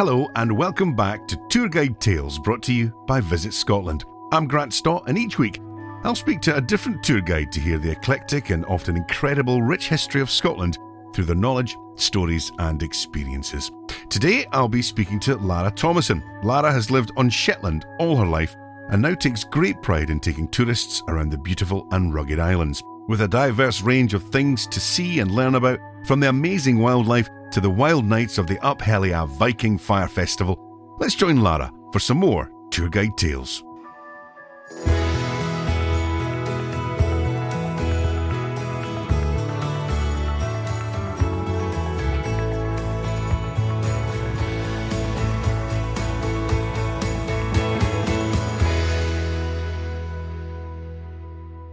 Hello, and welcome back to Tour Guide Tales brought to you by Visit Scotland. I'm Grant Stott, and each week I'll speak to a different tour guide to hear the eclectic and often incredible rich history of Scotland through their knowledge, stories, and experiences. Today I'll be speaking to Lara Thomason. Lara has lived on Shetland all her life and now takes great pride in taking tourists around the beautiful and rugged islands. With a diverse range of things to see and learn about, from the amazing wildlife to the wild nights of the Up Helly Aa Viking Fire Festival, let's join Lara for some more Tour Guide Tales.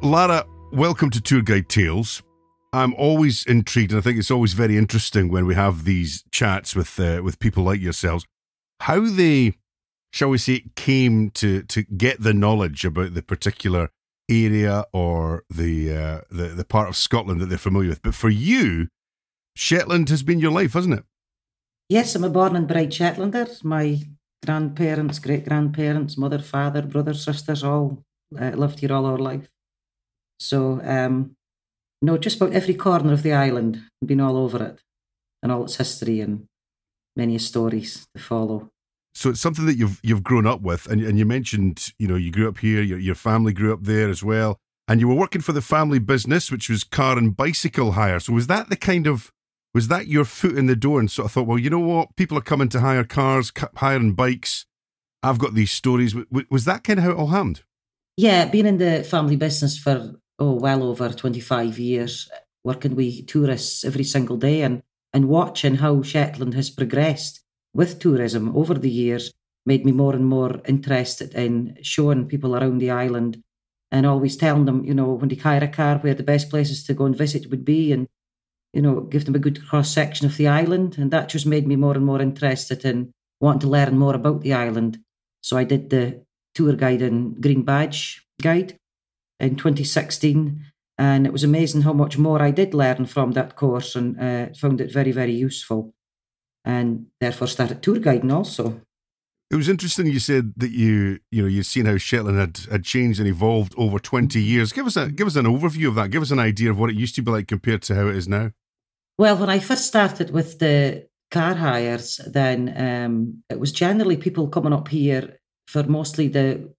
Lara, welcome to Tour Guide Tales. I'm always intrigued, and I think it's always very interesting when we have these chats with uh, with people like yourselves, how they, shall we say, came to to get the knowledge about the particular area or the uh, the the part of Scotland that they're familiar with. But for you, Shetland has been your life, hasn't it? Yes, I'm a born and bred Shetlander. My grandparents, great grandparents, mother, father, brothers, sisters, all uh, lived here all our life. So, um, no, just about every corner of the island, been all over it, and all its history and many stories to follow. So it's something that you've you've grown up with, and and you mentioned, you know, you grew up here, your your family grew up there as well, and you were working for the family business, which was car and bicycle hire. So was that the kind of was that your foot in the door, and sort of thought, well, you know what, people are coming to hire cars, hiring bikes. I've got these stories. Was that kind of how it all happened? Yeah, being in the family business for oh, well over 25 years, working with tourists every single day and, and watching how Shetland has progressed with tourism over the years made me more and more interested in showing people around the island and always telling them, you know, when they hire a car, where the best places to go and visit would be and, you know, give them a good cross section of the island. And that just made me more and more interested in wanting to learn more about the island. So I did the tour guide and green badge guide in 2016. And it was amazing how much more I did learn from that course and uh, found it very, very useful. And therefore started tour guiding also. It was interesting you said that you you know you'd seen how Shetland had, had changed and evolved over twenty years. Give us a give us an overview of that. Give us an idea of what it used to be like compared to how it is now. Well, when I first started with the car hires, then um, it was generally people coming up here for mostly the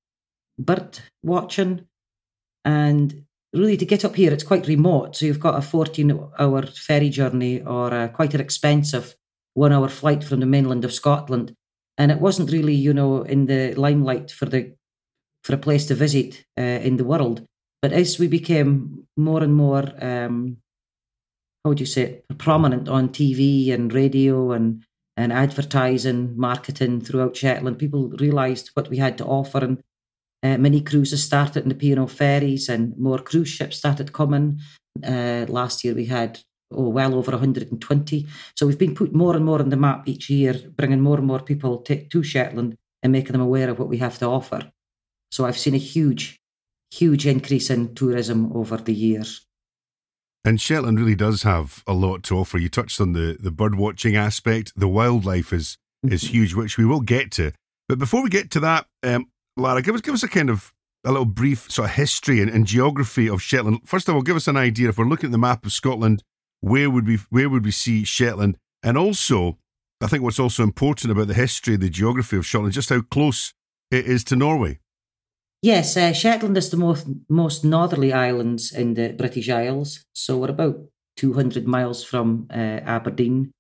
bird watching and really, to get up here, it's quite remote. So you've got a 14 hour ferry journey or a, quite an expensive one hour flight from the mainland of Scotland. And it wasn't really, you know, in the limelight for the for a place to visit uh, in the world. But as we became more and more, um, how would you say, it, prominent on TV and radio and and advertising, marketing throughout Shetland, people realised what we had to offer and uh, mini cruises started in the P&O ferries and more cruise ships started coming. Uh, last year we had oh, well over 120. So we've been put more and more on the map each year, bringing more and more people to, to Shetland and making them aware of what we have to offer. So I've seen a huge, huge increase in tourism over the years. And Shetland really does have a lot to offer. You touched on the, the bird watching aspect. The wildlife is is mm-hmm. huge, which we will get to. But before we get to that, um, Lara, give us give us a kind of a little brief sort of history and, and, geography of Shetland. First of all, give us an idea if we're looking at the map of Scotland, where would we where would we see Shetland? And also, I think what's also important about the history, the geography of Shetland, just how close it is to Norway. Yes, uh, Shetland is the most most northerly islands in the British Isles. So we're about 200 miles from uh, Aberdeen,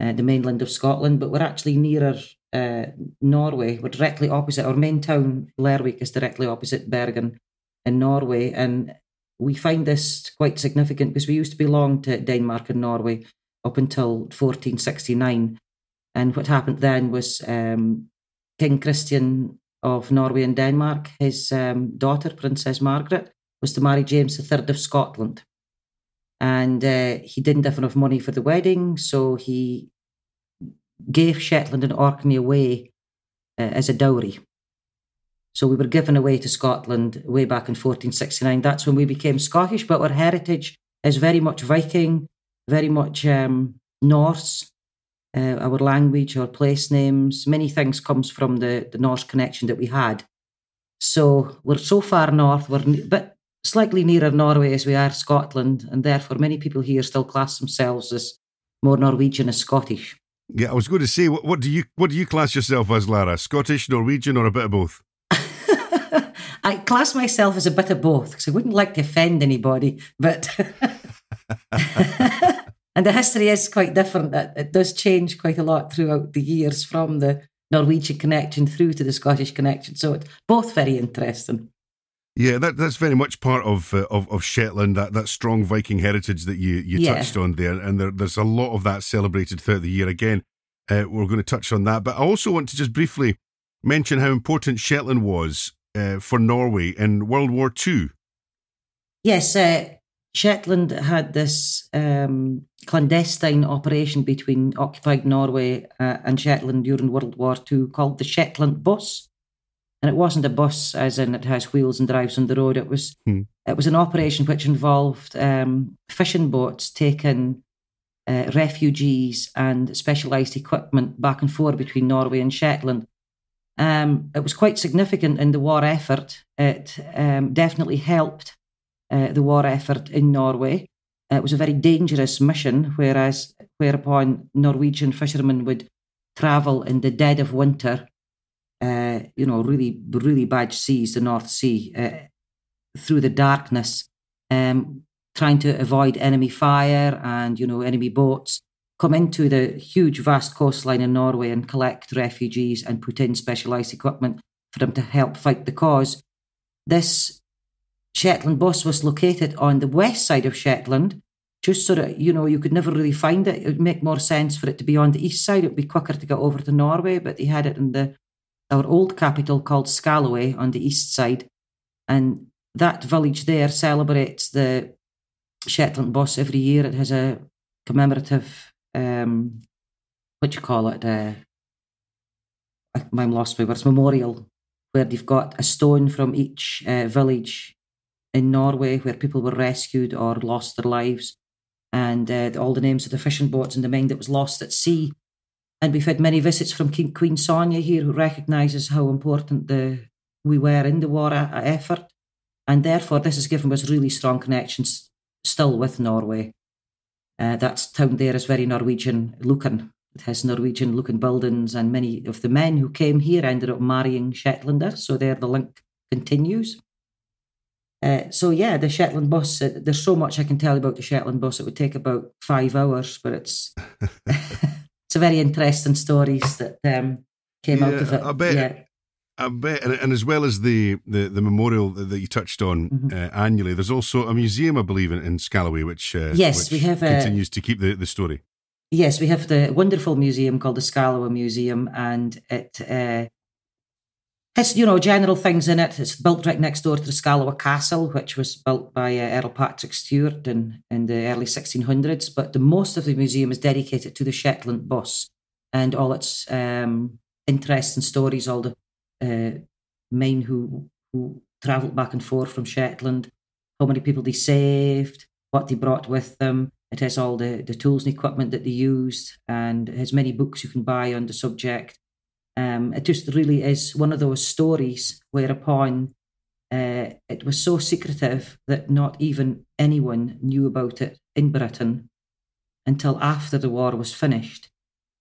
uh, the mainland of Scotland, but we're actually nearer uh, Norway. Directly opposite. Our main town, Lerwick, is directly opposite Bergen in Norway. And we find this quite significant because we used to belong to Denmark and Norway up until 1469. And what happened then was um, King Christian of Norway and Denmark, his um, daughter, Princess Margaret, was to marry James III of Scotland. And uh, he didn't have enough money for the wedding, so he gave Shetland and Orkney away uh, as a dowry. So we were given away to Scotland way back in 1469. That's when we became Scottish, but our heritage is very much Viking, very much um, Norse. uh, our language, our place names, many things comes from the, the Norse connection that we had. So we're so far north, we're a bit slightly nearer Norway as we are Scotland, and therefore many people here still class themselves as more Norwegian as Scottish. Yeah, I was going to say, what, what do you what do you class yourself as, Lara? Scottish, Norwegian, or a bit of both? I class myself as a bit of both because I wouldn't like to offend anybody, but and the history is quite different. It does change quite a lot throughout the years from the Norwegian connection through to the Scottish connection. So it's both very interesting. Yeah, that, that's very much part of, uh, of of Shetland. That that strong Viking heritage that you you yeah. touched on there, and there, there's a lot of that celebrated throughout the year. Again, uh, we're going to touch on that, but I also want to just briefly mention how important Shetland was uh, for Norway in World War Two. Yes, uh, Shetland had this um, clandestine operation between occupied Norway uh, and Shetland during World War II called the Shetland Bus and it wasn't a bus as in it has wheels and drives on the road. It was hmm. it was an operation which involved um, fishing boats taking uh, refugees and specialised equipment back and forth between Norway and Shetland. Um, it was quite significant in the war effort. It um, definitely helped uh, the war effort in Norway. It was a very dangerous mission, whereas whereupon Norwegian fishermen would travel in the dead of winter uh, you know, really, really bad seas, the North Sea, uh, through the darkness, um, trying to avoid enemy fire and, you know, enemy boats, come into the huge, vast coastline in Norway and collect refugees and put in specialised equipment for them to help fight the cause. This Shetland bus was located on the west side of Shetland, just so that, you know, you could never really find it. It would make more sense for it to be on the east side. It would be quicker to get over to Norway, but they had it in the our old capital called Scalloway on the east side. And that village there celebrates the Shetland Bus every year. It has a commemorative, um, what do you call it? Uh, I'm lost my words, memorial, where they've got a stone from each uh, village in Norway where people were rescued or lost their lives. And uh, all the names of the fishing boats and the men that was lost at sea and we've had many visits from King, Queen Sonja here, who recognises how important the we were in the war effort. And therefore, this has given us really strong connections still with Norway. Uh, that town there is very Norwegian looking. It has Norwegian looking buildings, and many of the men who came here ended up marrying Shetlanders. So there the link continues. Uh, so yeah, the Shetland bus. Uh, there's so much I can tell you about the Shetland bus. It would take about five hours, but it's very interesting stories that um, came yeah, out of it. I bet. Yeah. I bet, and, and, as well as the, the, the memorial that you touched on mm-hmm. uh, annually, there's also a museum, I believe, in, in Scalloway, which uh, yes, which we have continues to keep the, the story. Yes, we have the wonderful museum called the Scalloway Museum, and it has you know general things in it. It's built right next door to the Scalloway Castle, which was built by uh, Earl Patrick Stewart in in the early 1600s. But the most of the museum is dedicated to the Shetland bus and all its um, interests and stories. All the uh, men who who travelled back and forth from Shetland, how many people they saved, what they brought with them. It has all the, the tools and equipment that they used, and has many books you can buy on the subject. Um, it just really is one of those stories whereupon uh, it was so secretive that not even anyone knew about it in Britain until after the war was finished.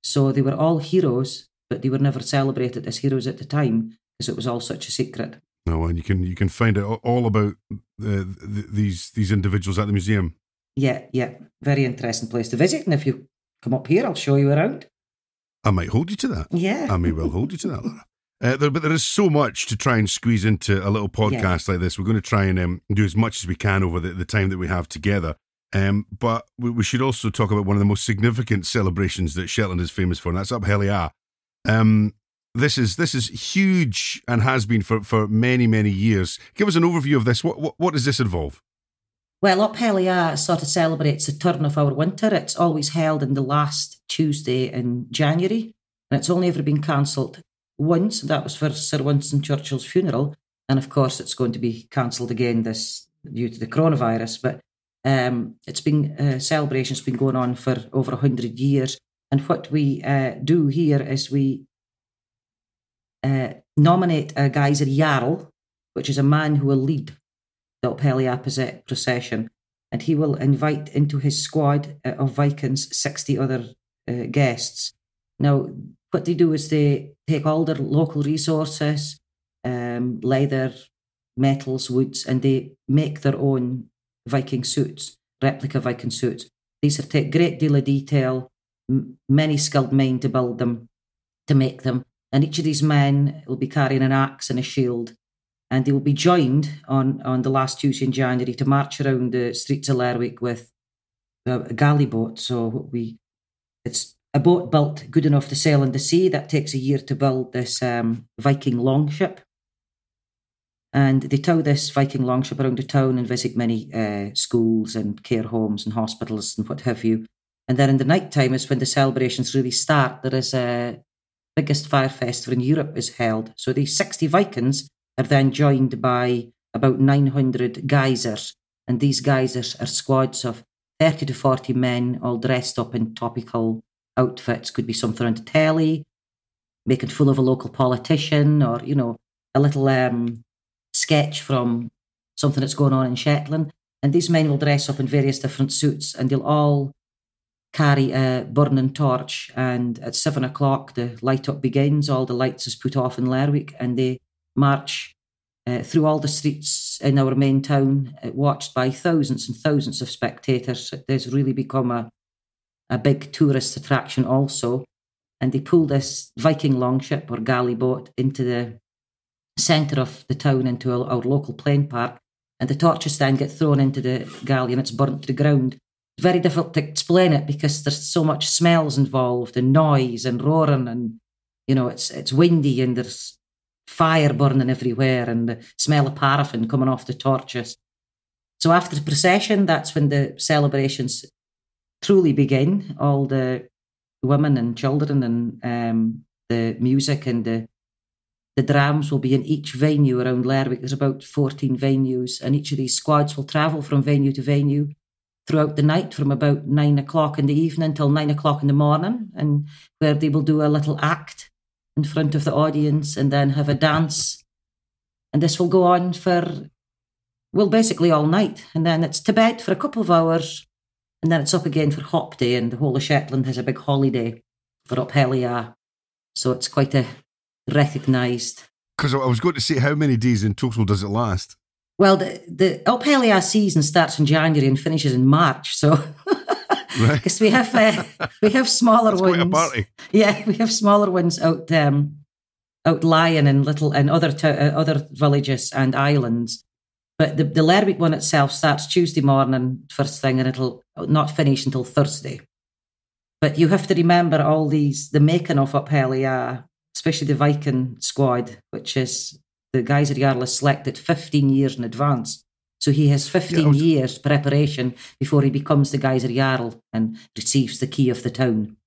So they were all heroes, but they were never celebrated as heroes at the time because it was all such a secret. Oh, and you can you can find out all about uh, these these individuals at the museum. Yeah, yeah, very interesting place to visit. And if you come up here, I'll show you around. I might hold you to that. Yeah. I may well hold you to that, Lara. Uh, there, but there is so much to try and squeeze into a little podcast yeah. like this. We're going to try and um, do as much as we can over the, the time that we have together. Um, but we, we, should also talk about one of the most significant celebrations that Shetland is famous for, and that's Up Helly Aa. Um, this is this is huge and has been for, for many many years. Give us an overview of this. What what, what does this involve? Well, Up Helly Aa sort of celebrates the turn of our winter. It's always held in the last Tuesday in January, and it's only ever been cancelled once. That was for Sir Winston Churchill's funeral, and of course, it's going to be cancelled again this due to the coronavirus. But um, it's been uh, celebration's been going on for over hundred years. And what we uh, do here is we uh, nominate a Guizer Jarl, which is a man who will lead the Up Helly Aa procession. And he will invite into his squad uh, of Vikings 60 other uh, guests. Now, what they do is they take all their local resources, um, leather, metals, woods, and they make their own Viking suits, replica Viking suits. These are take great deal of detail, m- many skilled men to build them, to make them. And each of these men will be carrying an axe and a shield. And they will be joined on, on the last Tuesday in January to march around the streets of Lerwick with a galley boat. So we, it's a boat built good enough to sail in the sea. That takes a year to build this um, Viking longship. And they tow this Viking longship around the town and visit many uh, schools and care homes and hospitals and what have you. And then in the night time is when the celebrations really start. There is a biggest fire festival in Europe is held. So these 60 Vikings are then joined by about 900 guizers. And these guizers are squads of 30 to 40 men all dressed up in topical outfits. Could be something on the telly, making full of a local politician or, you know, a little um, sketch from something that's going on in Shetland. And these men will dress up in various different suits and they'll all carry a burning torch. And at seven o'clock, the light up begins. All the lights is put off in Lerwick and they march uh, through all the streets in our main town, uh, watched by thousands and thousands of spectators. It has really become a, a big tourist attraction also. And they pull this Viking longship or galley boat into the centre of the town into our, our local plain park, and the torches then get thrown into the galley and it's burnt to the ground. It's very difficult to explain it because there's so much smells involved and noise and roaring and you know it's it's windy and there's fire burning everywhere and the smell of paraffin coming off the torches. So after the procession, that's when the celebrations truly begin. All the women and children and um, the music and the the drams will be in each venue around Lerwick. There's about 14 venues, and each of these squads will travel from venue to venue throughout the night from about nine o'clock in the evening till nine o'clock in the morning, and where they will do a little act in front of the audience and then have a dance. And this will go on for, well, basically all night. And then it's to bed for a couple of hours, and then it's up again for Hop Day, and the whole of Shetland has a big holiday for Up Helly Aa. So it's quite a recognised. Because I was going to say, how many days in total does it last? Well, the, the season starts in January and finishes in March. So, because right. we have uh, we have smaller That's ones. Quite a party. Yeah, we have smaller ones out um, out lying in little and other to, uh, other villages and islands. But the the Lerwick one itself starts Tuesday morning first thing, and it'll not finish until Thursday. But you have to remember all these the making of Up Helly Aa especially the Viking squad, which is the Guizer Jarl is selected 15 years in advance. So he has 15 yeah, was... years preparation before he becomes the Guizer Jarl and receives the key of the town.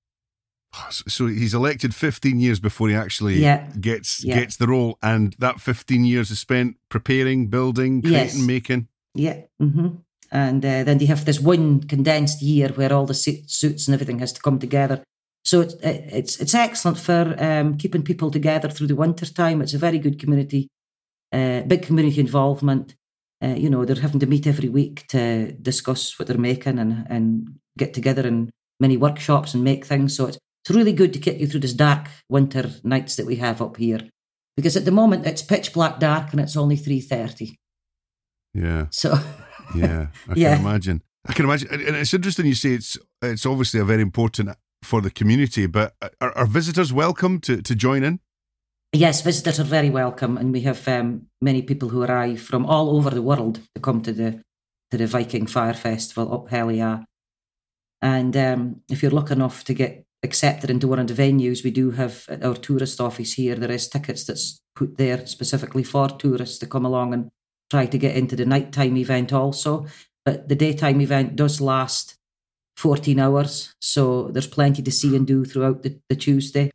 So he's elected 15 years before he actually yeah. gets yeah. gets the role, and that 15 years is spent preparing, building, creating, yes. making. Yeah, mm-hmm. and uh, then they have this one condensed year where all the suits and everything has to come together. So it's it's it's excellent for um, keeping people together through the winter time. It's a very good community, uh, big community involvement. Uh, you know, they're having to meet every week to discuss what they're making and and get together in many workshops and make things. So it's it's really good to get you through this dark winter nights that we have up here, because at the moment it's pitch black dark and it's only three thirty. Yeah. So. yeah, I yeah. can imagine. I can imagine, and it's interesting you say it's it's obviously a very important for the community. But are, are visitors welcome to, to join in? Yes, visitors are very welcome, and we have um, many people who arrive from all over the world to come to the to the Viking Fire Festival Up Helly Aa. And um, if you're lucky enough to get accepted into one of the venues, we do have our tourist office here. There is tickets that's put there specifically for tourists to come along and try to get into the nighttime event also. But the daytime event does last 14 hours. So there's plenty to see and do throughout the, the Tuesday,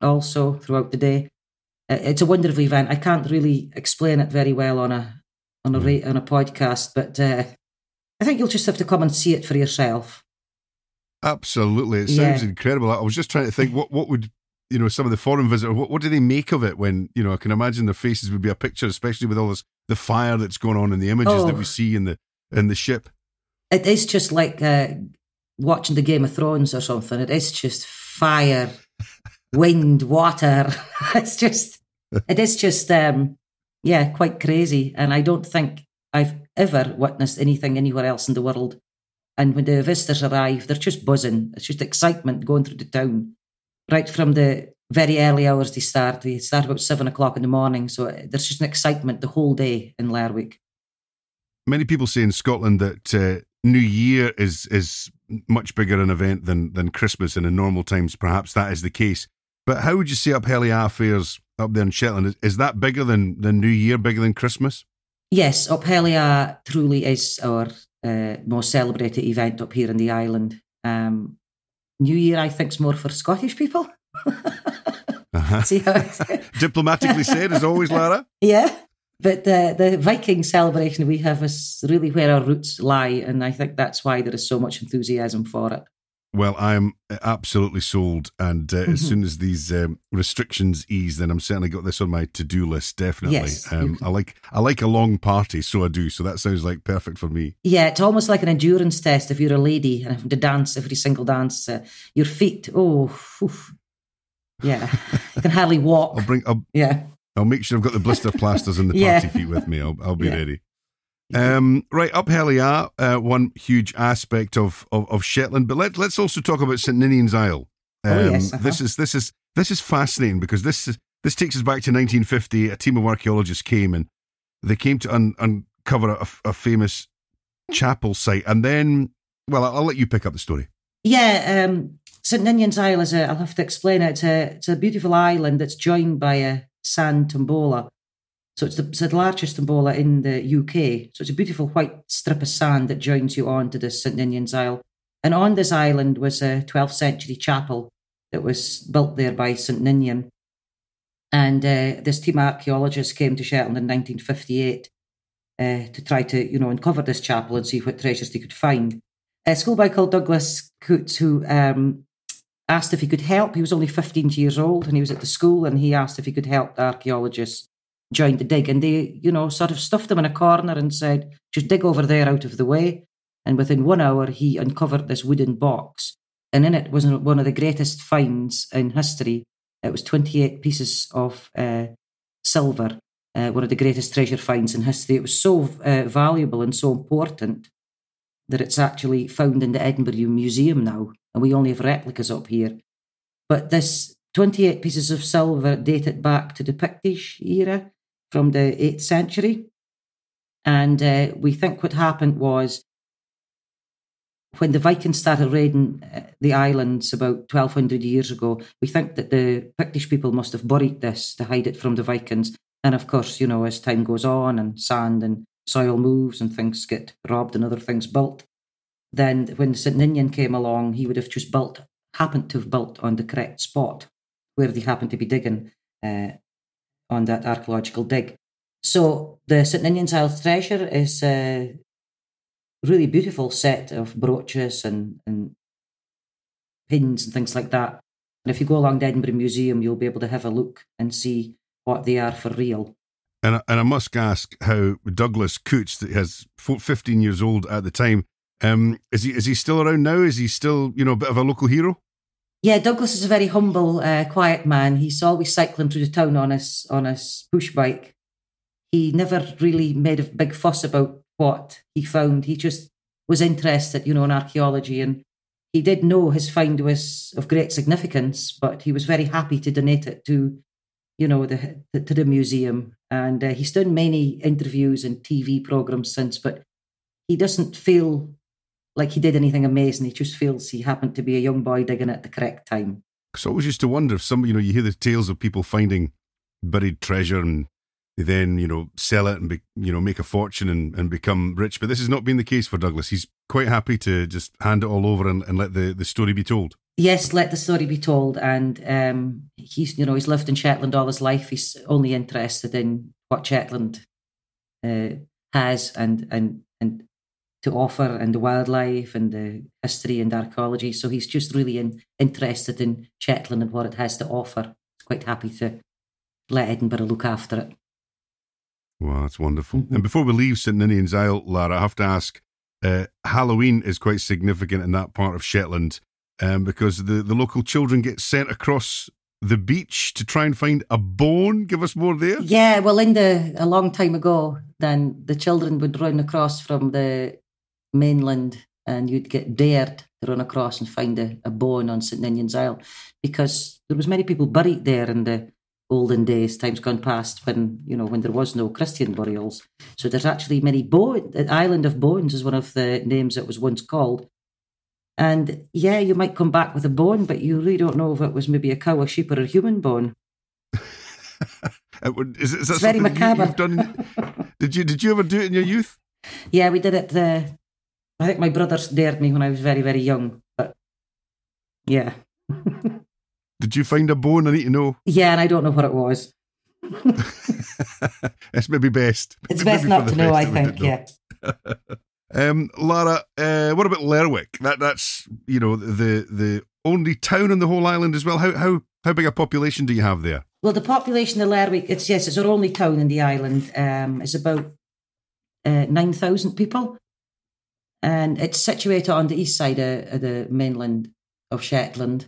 also throughout the day. Uh, it's a wonderful event. I can't really explain it very well on a on a on a podcast, but uh, I think you'll just have to come and see it for yourself. Absolutely, it sounds yeah. incredible. I was just trying to think what what would you know some of the foreign visitors what, what do they make of it when you know I can imagine their faces would be a picture, especially with all this the fire that's going on and the images oh, that we see in the in the ship. It is just like uh, watching the Game of Thrones or something. It is just fire, wind, water. it's just it is just um, yeah, quite crazy. And I don't think I've ever witnessed anything anywhere else in the world. And when the visitors arrive, they're just buzzing. It's just excitement going through the town. Right from the very early hours they start. They start about seven o'clock in the morning. So there's just an excitement the whole day in Lerwick. Many people say in Scotland that uh, New Year is is much bigger an event than than Christmas, and in normal times, perhaps that is the case. But how would you say Up Helly fares up there in Shetland? Is, is that bigger than, than New Year, bigger than Christmas? Yes, Up Helly truly is our uh, most celebrated event up here in the island. Um, New Year, I think, is more for Scottish people. uh-huh. See how diplomatically said, as always, Lara. Yeah, but the the Viking celebration we have is really where our roots lie, and I think that's why there is so much enthusiasm for it. Well, I'm absolutely sold, and uh, mm-hmm. as soon as these um, restrictions ease, then I'm certainly got this on my to-do list. Definitely, yes, um, I like I like a long party, so I do. So that sounds like perfect for me. Yeah, it's almost like an endurance test if you're a lady and have to dance every single dance. Uh, your feet, oh, oof. yeah, you can hardly walk. I'll bring. I'll, yeah, I'll make sure I've got the blister plasters and the party yeah. feet with me. I'll I'll be yeah. ready. Um, right, Up Helly Aa, uh, one huge aspect of, of, of, Shetland, but let, let's also talk about St Ninian's Isle. Um, oh, yes, uh-huh. This is this is this is fascinating because this is this takes us back to 1950. A team of archaeologists came and they came to un, uncover a, a, famous chapel site, and then, well, I'll, I'll let you pick up the story. Yeah, um, St Ninian's Isle is a. I'll have to explain it. It's a, it's a beautiful island that's joined by a sand tombolo so it's the, it's the largest tombolo in the UK. So it's a beautiful white strip of sand that joins you on to the St Ninian's Isle. And on this island was a 12th century chapel that was built there by St Ninian. And uh, this team of archaeologists came to Shetland in 1958 uh, to try to, you know, uncover this chapel and see what treasures they could find. A schoolboy called Douglas Coutts, who um, asked if he could help. He was only 15 years old and he was at the school and he asked if he could help the archaeologists joined the dig and they, you know, sort of stuffed him in a corner and said, just dig over there out of the way. And within one hour, he uncovered this wooden box. And in it was one of the greatest finds in history. It was 28 pieces of uh, silver, uh, one of the greatest treasure finds in history. It was so uh, valuable and so important that it's actually found in the Edinburgh Museum now. And we only have replicas up here. But this 28 pieces of silver dated back to the Pictish era from the 8th century. And uh, we think what happened was when the Vikings started raiding uh, the islands about 1200 years ago, we think that the Pictish people must have buried this to hide it from the Vikings. And of course, you know, as time goes on and sand and soil moves and things get robbed and other things built, then when St. Ninian came along, he would have just built, happened to have built on the correct spot where they happened to be digging. Uh, on that archaeological dig. So the St Ninian's Isle treasure is a really beautiful set of brooches and, and pins and things like that. And if you go along the Edinburgh Museum, you'll be able to have a look and see what they are for real. And, and I must ask how Douglas Coutts, that has 15 years old at the time, um, is he is he still around now? Is he still you know a bit of a local hero? Yeah, Douglas is a very humble, uh, quiet man. He's always cycling through the town on his on his push bike. He never really made a big fuss about what he found. He just was interested, you know, in archaeology, and he did know his find was of great significance. But he was very happy to donate it to, you know, the to the museum. And uh, he's done many interviews and TV programs since, but he doesn't feel like he did anything amazing. He just feels he happened to be a young boy digging at the correct time. So I always used to wonder if some, you know, you hear the tales of people finding buried treasure and they then, you know, sell it and, be, you know, make a fortune and, and become rich. But this has not been the case for Douglas. He's quite happy to just hand it all over and, and let the, the story be told. Yes, let the story be told. And um, he's, you know, he's lived in Shetland all his life. He's only interested in what Shetland uh, has and and and to offer and the wildlife and the history and archaeology. So he's just really in, interested in Shetland and what it has to offer. He's quite happy to let Edinburgh look after it. Wow, that's wonderful. Mm-hmm. And before we leave St Ninian's Isle, Lara, I have to ask uh, Halloween is quite significant in that part of Shetland um, because the, the local children get sent across the beach to try and find a bone. Give us more there. Yeah, well, in the a long time ago, then the children would run across from the mainland, and you'd get dared to run across and find a, a bone on St Ninian's Isle, because there was many people buried there in the olden days, times gone past, when you know when there was no Christian burials. So there's actually many bones. The island of bones is one of the names it was once called, and yeah, you might come back with a bone, but you really don't know if it was maybe a cow, a sheep, or a human bone. is, is it's very macabre. You, done, did you did you ever do it in your youth? Yeah, we did it. The, I think my brothers dared me when I was very very young, but yeah. did you find a bone? I need to know. Yeah, and I don't know what it was. it's maybe best. It's maybe best not to know. I think. Yeah. Um, Lara, uh, what about Lerwick? That that's you know the the only town on the whole island as well. How how how big a population do you have there? Well, the population of Lerwick, it's yes, it's our only town in the island. Um, it's about uh, nine thousand people, and it's situated on the east side of, of the mainland of Shetland.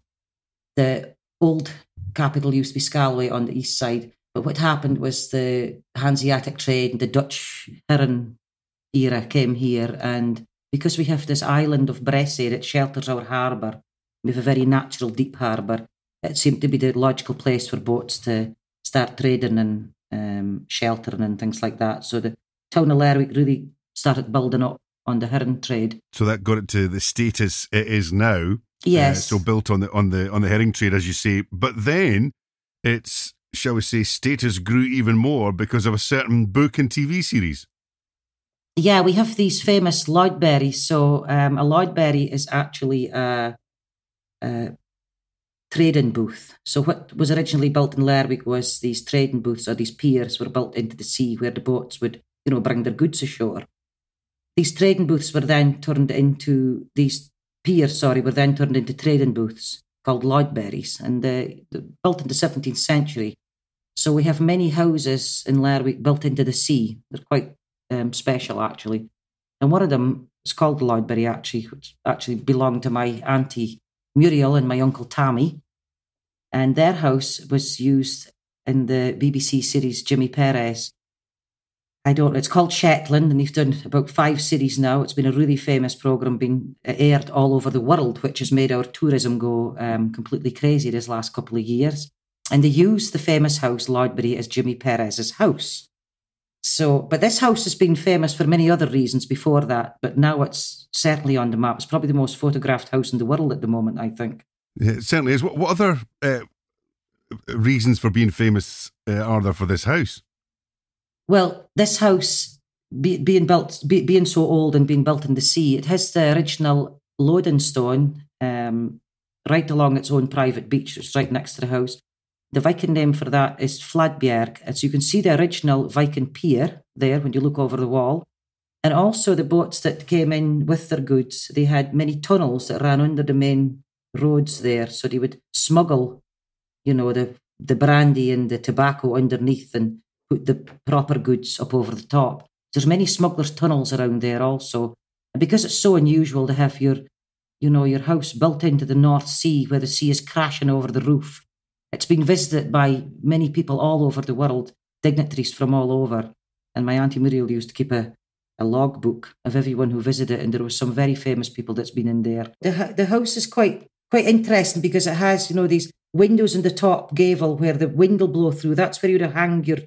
The old capital used to be Scalloway on the east side, but what happened was the Hanseatic trade and the Dutch Heron era came here, and because we have this island of Bressay that shelters our harbour, we have a very natural deep harbour. It seemed to be the logical place for boats to start trading and um, sheltering and things like that. So the town of Lerwick really started building up on the herring trade. So that got it to the status it is now. Uh, yes. Uh, so built on the on the on the herring trade, as you say. But then its shall we say status grew even more because of a certain book and TV series yeah, we have these famous Lodberries. So um, a Lodberry is actually a, a, trading booth. So what was originally built in Lerwick was these trading booths or these piers were built into the sea where the boats would, you know, bring their goods ashore. These trading booths were then turned into these piers. Sorry, were then turned into trading booths called Lodberries, and uh, built in the 17th century. So we have many houses in Lerwick built into the sea. They're quite um, special actually, and one of them is called the Lodberry actually, which actually belonged to my auntie Muriel and my uncle Tammy, and their house was used in the BBC series Jimmy Perez. I don't. know. It's called Shetland, and they've done about five series now. It's been a really famous program, being aired all over the world, which has made our tourism go um, completely crazy this last couple of years. And they use the famous house Lodberry as Jimmy Perez's house. So, but this house has been famous for many other reasons before that, but now it's certainly on the map. It's probably the most photographed house in the world at the moment, I think. It certainly is. What, what other uh, reasons for being famous uh, are there for this house? Well, this house be, being built, be, being so old and being built in the sea, it has the original loading stone um, right along its own private beach. It's right next to the house. The Viking name for that is Fladbjerg. And so you can see the original Viking pier there when you look over the wall. And also the boats that came in with their goods, they had many tunnels that ran under the main roads there. So they would smuggle, you know, the, the brandy and the tobacco underneath and put the proper goods up over the top. There's many smugglers' tunnels around there also. And because it's so unusual to have your, you know, your house built into the North Sea where the sea is crashing over the roof it's been visited by many people all over the world, dignitaries from all over. And my Auntie Muriel used to keep a, a logbook of everyone who visited, and there was some very famous people that's been in there. The, the house is quite quite interesting because it has, you know, these windows in the top gable where the wind will blow through. That's where you'd hang your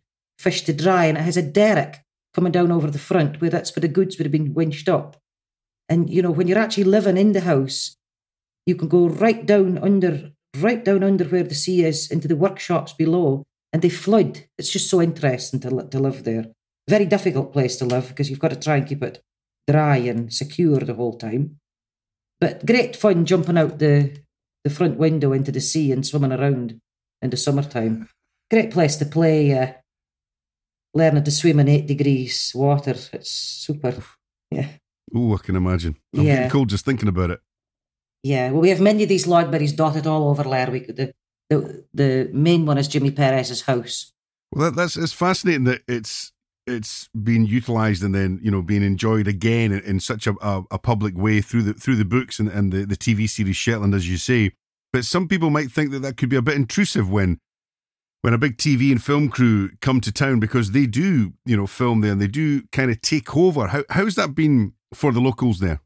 fish to dry, and it has a derrick coming down over the front where that's where the goods would have been winched up. And you know, when you're actually living in the house, you can go right down under right down under where the sea is into the workshops below, and they flood. It's just so interesting to, to live there. Very difficult place to live because you've got to try and keep it dry and secure the whole time. But great fun jumping out the, the front window into the sea and swimming around in the summertime. Great place to play. Uh, learning to swim in eight degrees water. It's super. Yeah. Oh, I can imagine. I'm Yeah. getting cold just thinking about it. Yeah, well, we have many of these Lodberries dotted all over Lerwick. The, the, the main one is Jimmy Perez's house. Well, that, that's it's fascinating that it's it's being utilised and then you know being enjoyed again in, in such a, a, a public way through the through the books and, and the, the TV series Shetland, as you say. But some people might think that that could be a bit intrusive when when a big TV and film crew come to town because they do you know film there and they do kind of take over. How how's that been for the locals there?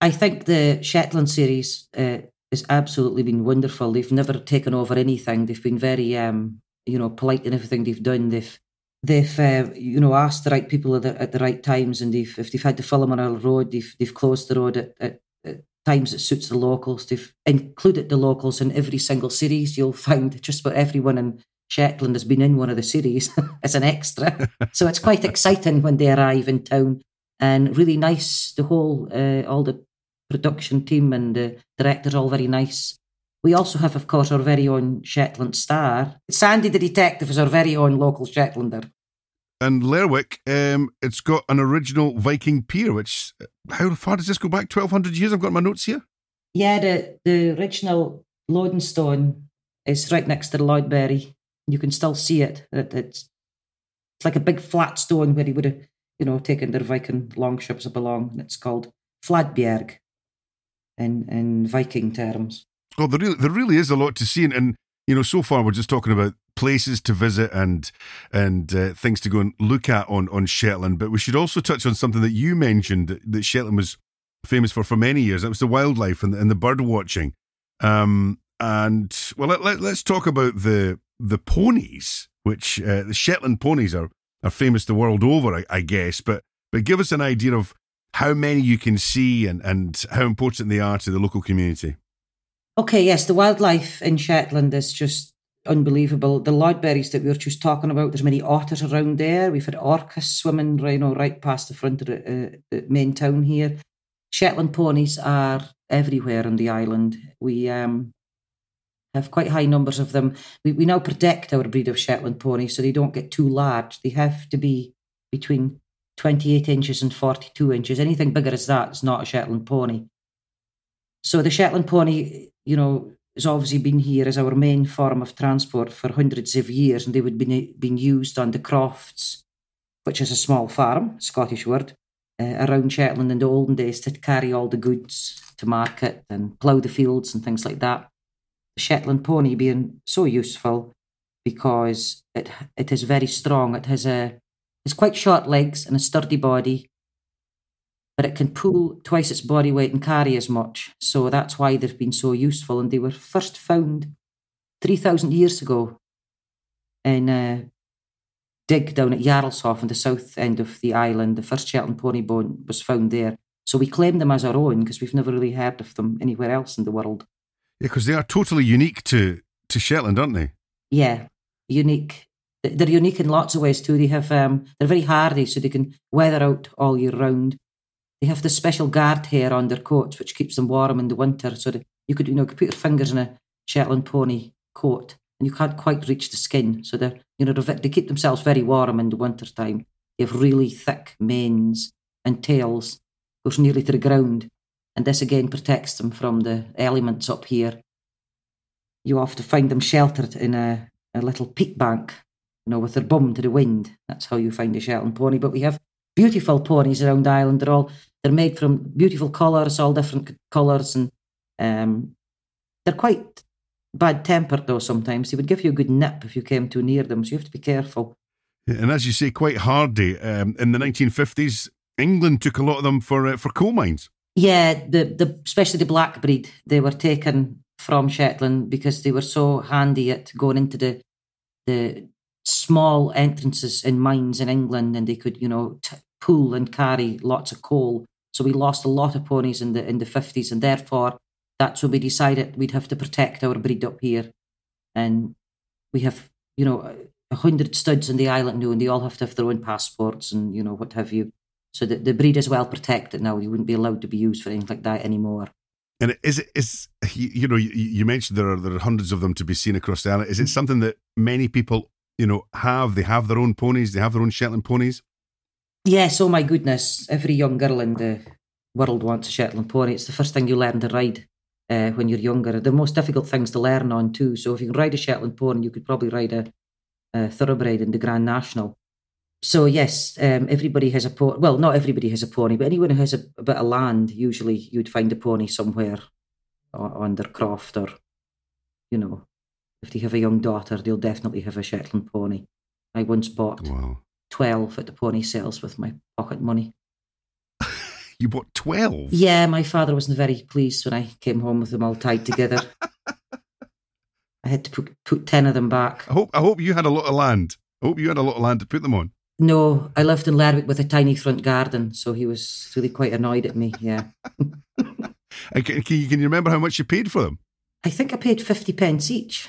I think the Shetland series uh, has absolutely been wonderful. They've never taken over anything. They've been very, um, you know, polite in everything they've done. They've they've uh, you know asked the right people at the, at the right times, and they've if they've had to film on a road, they've they've closed the road at, at, at times that suits the locals. They've included the locals in every single series. You'll find just about everyone in Shetland has been in one of the series as an extra. so it's quite exciting when they arrive in town, and really nice. The whole uh, all the production team and the directors all very nice. We also have, of course, our very own Shetland star. Sandy the detective is our very own local Shetlander. And Lerwick, um, it's got an original Viking pier, which how far does this go back? Twelve hundred years. I've got my notes here. Yeah, the, the original Lodenstone is right next to the Lodberry. You can still see it. it it's, it's like a big flat stone where he would have, you know, taken their Viking longships along. And it's called Fladbjerg in, in Viking terms. Oh, there really, there really is a lot to see, and, and you know, so far we're just talking about places to visit and and uh, things to go and look at on on Shetland. But we should also touch on something that you mentioned that, that Shetland was famous for for many years. That was the wildlife and, and the bird watching. Um, and well, let, let, us talk about the the ponies, which uh, the Shetland ponies are are famous the world over, I, I guess. But but give us an idea of how many you can see and and how important they are to the local community. Okay, yes, the wildlife in Shetland is just unbelievable. The Lodberries that we were just talking about, there's many otters around there. We've had orcas swimming you know, right past the front of the, uh, main town here. Shetland ponies are everywhere on the island. We um, have quite high numbers of them. We, we now protect our breed of Shetland ponies so they don't get too large. They have to be between 28 inches and 42 inches. Anything bigger as that is not a Shetland pony. So the Shetland pony, you know, has obviously been here as our main form of transport for hundreds of years, and they would be been used on the crofts, which is a small farm, Scottish word, uh, around Shetland in the olden days to carry all the goods to market and plough the fields and things like that. Shetland pony being so useful because it it is very strong. It has a it's quite short legs and a sturdy body, but it can pull twice its body weight and carry as much. So that's why they've been so useful. And they were first found 3,000 years ago in a dig down at Jarlshof on the south end of the island. The first Shetland pony bone was found there. So we claim them as our own because we've never really heard of them anywhere else in the world. Because they are totally unique to, to Shetland, aren't they? Yeah, unique. They're unique in lots of ways too. They have um, they're very hardy, so they can weather out all year round. They have the special guard hair on their coats, which keeps them warm in the winter. So that you could, you know, put your fingers in a Shetland pony coat, and you can't quite reach the skin. So they're, you know, they keep themselves very warm in the winter time. They have really thick manes and tails, goes nearly to the ground, and this again protects them from the elements up here. You often find them sheltered in a, a little peat bank, you know, with their bum to the wind. That's how you find a Shetland pony. But we have beautiful ponies around Ireland. They're all they're made from beautiful colours, all different colours, and um, they're quite bad tempered though. Sometimes they would give you a good nip if you came too near them, so you have to be careful. And as you say, quite hardy. Um, in the 1950s, England took a lot of them for uh, for coal mines. Yeah, the the especially the black breed, they were taken from Shetland because they were so handy at going into the the small entrances in mines in England, and they could you know t- pull and carry lots of coal. So we lost a lot of ponies in the in the fifties, and therefore that's when we decided we'd have to protect our breed up here. And we have, you know, a hundred studs in the island now, and they all have to have their own passports and you know what have you. So the, the breed is well protected now. You wouldn't be allowed to be used for anything like that anymore. And is it is you know you, you mentioned there are there are hundreds of them to be seen across the island. Is it something that many people you know have? They have their own ponies. They have their own Shetland ponies. Yes, oh my goodness. Every young girl in the world wants a Shetland pony. It's the first thing you learn to ride uh, when you're younger. The most difficult things to learn on too. So if you can ride a Shetland pony, you could probably ride a, a thoroughbred in the Grand National. So yes, um, everybody has a pony. Well, not everybody has a pony, but anyone who has a, a bit of land, usually you'd find a pony somewhere on their croft, or you know, if they have a young daughter, they'll definitely have a Shetland pony. I once bought Wow. twelve at the pony sales with my pocket money. You bought 12? Yeah, my father wasn't very pleased when I came home with them all tied together. I had to put, put 10 of them back. I hope, I hope you had a lot of land. I hope you had a lot of land to put them on. No, I lived in Lerwick with a tiny front garden, so he was really quite annoyed at me. Yeah. And can, can, you, can you remember how much you paid for them? I think I paid 50 pence each.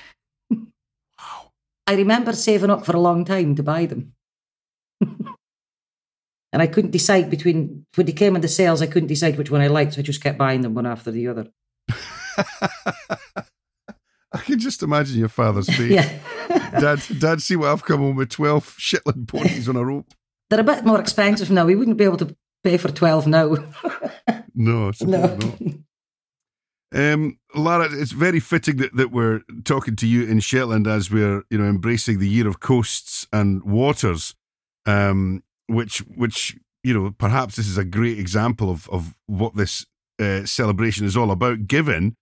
wow. I remember saving up for a long time to buy them. and I couldn't decide between, when they came in the sales, I couldn't decide which one I liked, so I just kept buying them one after the other. I can just imagine your father's face. Yeah. Dad, Dad, see what I've come home with 12 Shetland ponies on a rope. They're a bit more expensive now. We wouldn't be able to pay for 12 now. No, no. not. Um, Lara, it's very fitting that, that we're talking to you in Shetland as we're, you know, embracing the year of coasts and waters, um, which, which, you know, perhaps this is a great example of, of what this uh, celebration is all about, given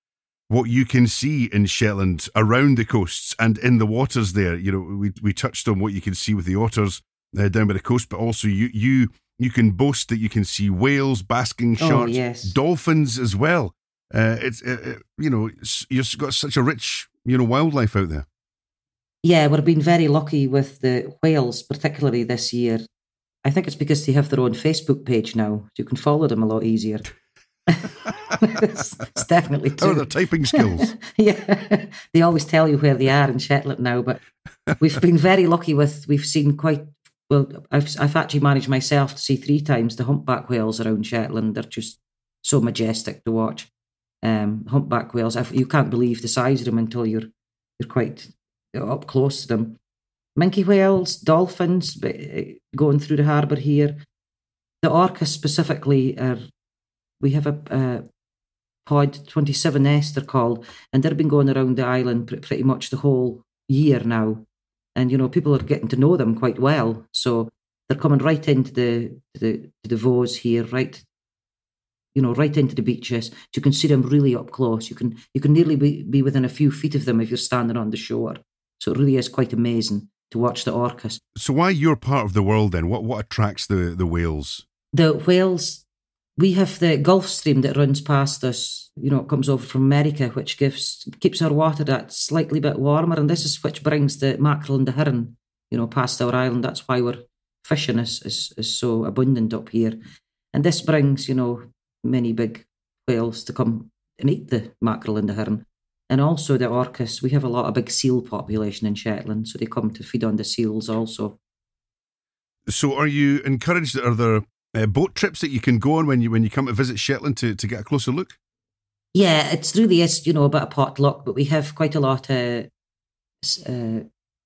what you can see in Shetland around the coasts and in the waters there. You know, we, we touched on what you can see with the otters uh, down by the coast, but also you, you, you can boast that you can see whales, basking Oh, sharks, yes. dolphins as well. Uh, it's uh, uh, you know you've got such a rich you know wildlife out there. Yeah, we've been very lucky with the whales, particularly this year. I think it's because they have their own Facebook page now. So you can follow them a lot easier. it's, it's definitely true. their typing skills? yeah, they always tell you where they are in Shetland now. But we've been very lucky with. We've seen quite well. I've I've actually managed myself to see three times the humpback whales around Shetland. They're just so majestic to watch. Um, humpback whales. I've, you can't believe the size of them until you're you're quite up close to them. Minke whales, dolphins uh, going through the harbour here. The orcas specifically are. We have a, a pod 27S they're called and they've been going around the island pr- pretty much the whole year now. And you know people are getting to know them quite well so they're coming right into the the to the voes here right you know right into the beaches. You can see them really up close. You can you can nearly be, be within a few feet of them if you're standing on the shore. So it really is quite amazing to watch the orcas. So why you're part of the world then? What what attracts the the whales? the whales we have the Gulf Stream that runs past us. You know, it comes over from America, which gives keeps our water that slightly bit warmer, and this is which brings the mackerel and the herring, you know, past our island. That's why we're fishing is is, is so abundant up here, and this brings you know many big whales to come and eat the mackerel and the herring, and also the orcas. We have a lot of big seal population in Shetland, so they come to feed on the seals also. So are you encouraged? Are there uh, boat trips that you can go on when you when you come to visit Shetland to, to get a closer look? Yeah, it's really is, you know, a bit of potluck, but we have quite a lot of uh,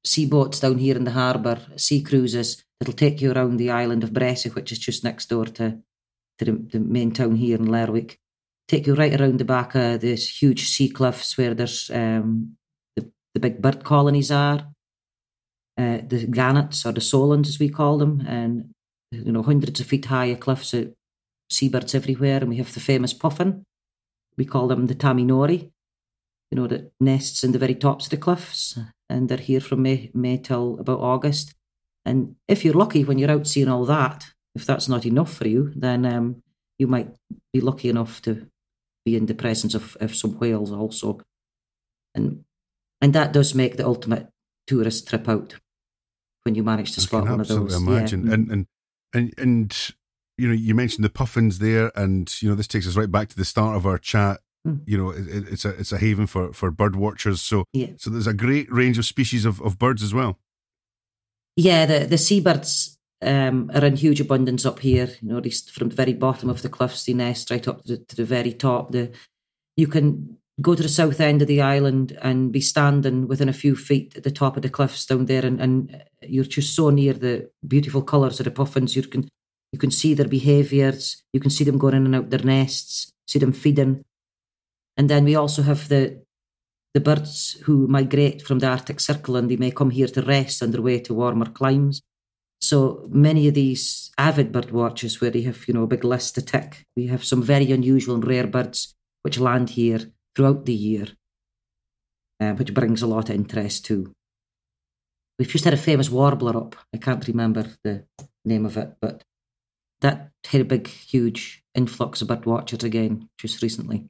sea boats down here in the harbour, sea cruises that'll take you around the island of Bressay, which is just next door to, to the, the main town here in Lerwick. Take you right around the back of this huge sea cliffs where there's um, the, the big bird colonies are, uh, the gannets or the solans as we call them, and you know hundreds of feet high cliffs, uh, seabirds everywhere, and we have the famous puffin we call them the Tammie Norie, you know, that nests in the very tops of the cliffs. And they're here from May, May till about August. And if you're lucky when you're out seeing all that, if that's not enough for you, then um, you might be lucky enough to be in the presence of, of some whales also. And and that does make the ultimate tourist trip out when you manage to spot one of absolutely those. imagine. Yeah. And, and and and you know, you mentioned the puffins there, and you know, this takes us right back to the start of our chat. Mm. You know, it, it- it's a it's a haven for for bird watchers. So yeah. so there's a great range of species of, of birds as well. Yeah, the, the seabirds um, are in huge abundance up here. You know, these, from the very bottom of the cliffs, they nest right up to the, to the very top. The you can go to the south end of the island and be standing within a few feet at the top of the cliffs down there, and, and you're just so near the beautiful colours of the puffins. You can You can see their behaviours. You can see them going in and out their nests, see them feeding. And then we also have the the birds who migrate from the Arctic Circle and they may come here to rest on their way to warmer climes. So many of these avid bird watchers where they have, you know, a big list to tick. We have some very unusual and rare birds which land here throughout the year, uh, which brings a lot of interest too. We've just had a famous warbler up. I can't remember the name of it, but that had a big, huge influx of bird watchers again just recently.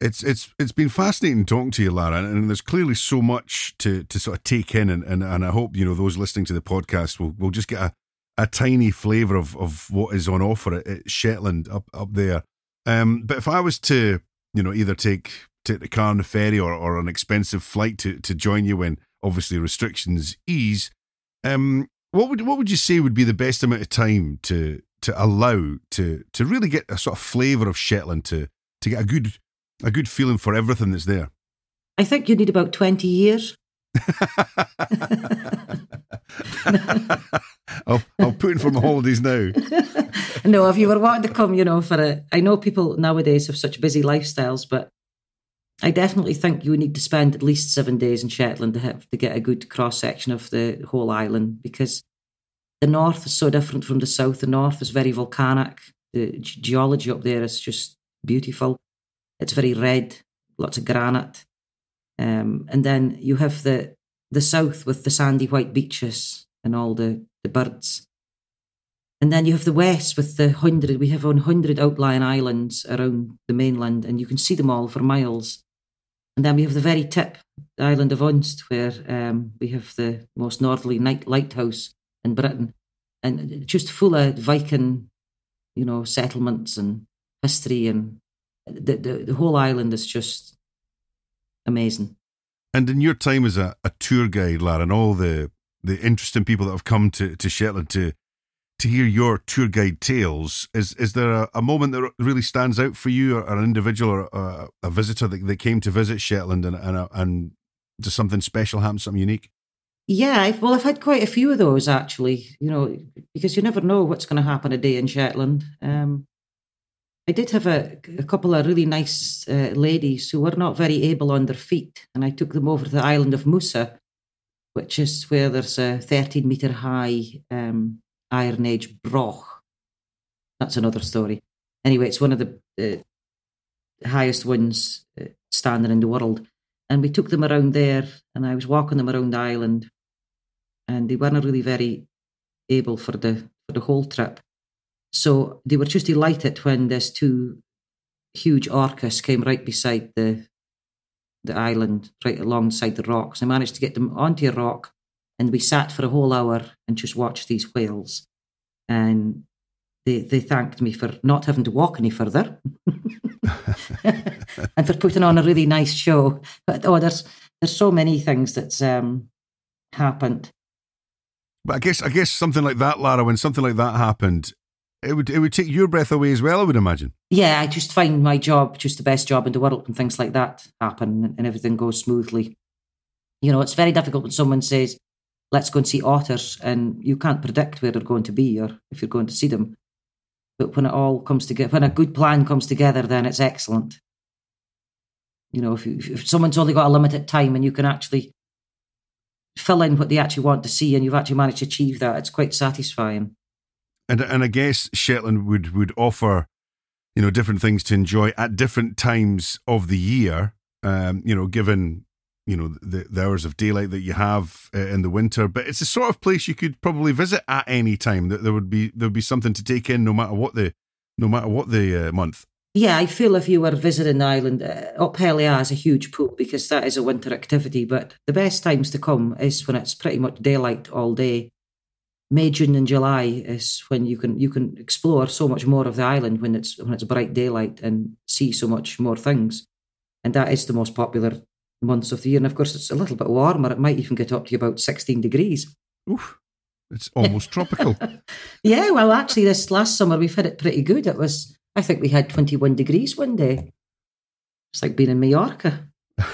It's it's it's been fascinating talking to you, Lara, and there's clearly so much to, to sort of take in, and, and, and I hope you know those listening to the podcast will will just get a, a tiny flavour of, of what is on offer at, at Shetland up up there. Um, but if I was to you know either take take the car on the ferry or, or an expensive flight to, to join you when obviously restrictions ease, um, what would what would you say would be the best amount of time to to allow to to really get a sort of flavour of Shetland to to get a good a good feeling for everything that's there? I think you need about 20 years. I'll, I'll put in for my holidays now. no, if you were wanting to come, you know, for a. I know people nowadays have such busy lifestyles, but I definitely think you need to spend at least seven days in Shetland to have to get a good cross section of the whole island because the north is so different from the south. The north is very volcanic. The geology up there is just beautiful. It's very red, lots of granite. Um, and then you have the the south with the sandy white beaches and all the, the birds. And then you have the west with the hundred, we have on hundred outlying islands around the mainland, and you can see them all for miles. And then we have the very tip, the island of Unst, where um, we have the most northerly night lighthouse in Britain, and just full of Viking, you know, settlements and history and the, the, the whole island is just amazing. And in your time as a, a tour guide, Lara, and all the the interesting people that have come to, to Shetland to to hear your tour guide tales, is is there a, a moment that really stands out for you, or, or an individual, or a, a visitor that, that came to visit Shetland, and and, and does something special happen, something unique? Yeah, I've, well, I've had quite a few of those actually. You know, because you never know what's going to happen a day in Shetland. Um, I did have a, a couple of really nice uh, ladies who were not very able on their feet, and I took them over to the island of Mousa, which is where there's a 13 metre high um, Iron Age broch. That's another story. Anyway, it's one of the uh, highest ones uh, standing in the world. And we took them around there, and I was walking them around the island, and they weren't really very able for the for the whole trip. So they were just delighted when these two huge orcas came right beside the the island, right alongside the rocks. I managed to get them onto a rock, and we sat for a whole hour and just watched these whales. And they they thanked me for not having to walk any further, and for putting on a really nice show. But oh, there's there's so many things that's um, happened. But I guess I guess something like that, Lara, when something like that happened, it would it would take your breath away as well. I would imagine. Yeah, I just find my job just the best job in the world and things like that happen and everything goes smoothly. You know, it's very difficult when someone says, "Let's go and see otters," and you can't predict where they're going to be or if you're going to see them. But when it all comes together, when a good plan comes together, then it's excellent. You know, if, you, if someone's only got a limited time and you can actually fill in what they actually want to see and you've actually managed to achieve that, it's quite satisfying and and I guess Shetland would would offer you know different things to enjoy at different times of the year. Um, you know, given you know the, the hours of daylight that you have uh, in the winter, but it's a sort of place you could probably visit at any time. That there would be there would be something to take in no matter what the no matter what the uh, month. Yeah, I feel if you were visiting the island, uh, Up Helly Aa is a huge pool because that is a winter activity. But the best times to come is when it's pretty much daylight all day May, June, and July is when you can you can explore so much more of the island when it's when it's bright daylight and see so much more things, and that is the most popular months of the year. And of course, it's a little bit warmer. It might even get up to about sixteen degrees. Oof, it's almost tropical. Yeah, well, actually, this last summer we've had it pretty good. It was, I think, we had twenty one degrees one day. It's like being in Mallorca.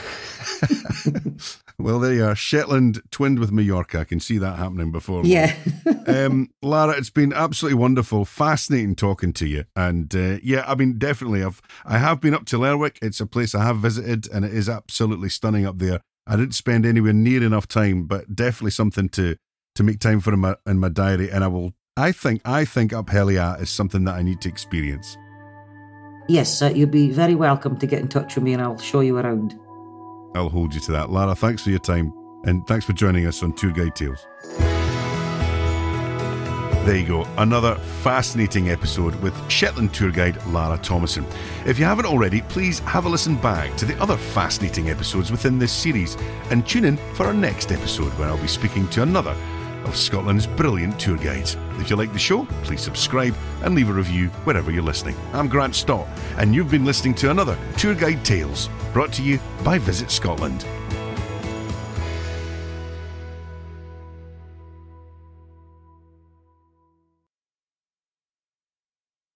well, there you are. Shetland twinned with Mallorca. I can see that happening before. Yeah. um, Lara, it's been absolutely wonderful, fascinating talking to you. And uh, yeah, I mean, definitely, I've I have been up to Lerwick. It's a place I have visited, and it is absolutely stunning up there. I didn't spend anywhere near enough time, but definitely something to to make time for in my in my diary. And I will. I think I think Up Helly Aa is something that I need to experience. Yes, uh, you'll be very welcome to get in touch with me, and I'll show you around. I'll hold you to that. Lara, thanks for your time and thanks for joining us on Tour Guide Tales. There you go, another fascinating episode with Shetland tour guide Lara Thomason. If you haven't already, please have a listen back to the other fascinating episodes within this series and tune in for our next episode where I'll be speaking to another of Scotland's brilliant tour guides. If you like the show, please subscribe and leave a review wherever you're listening. I'm Grant Stott, and you've been listening to another Tour Guide Tales brought to you by Visit Scotland.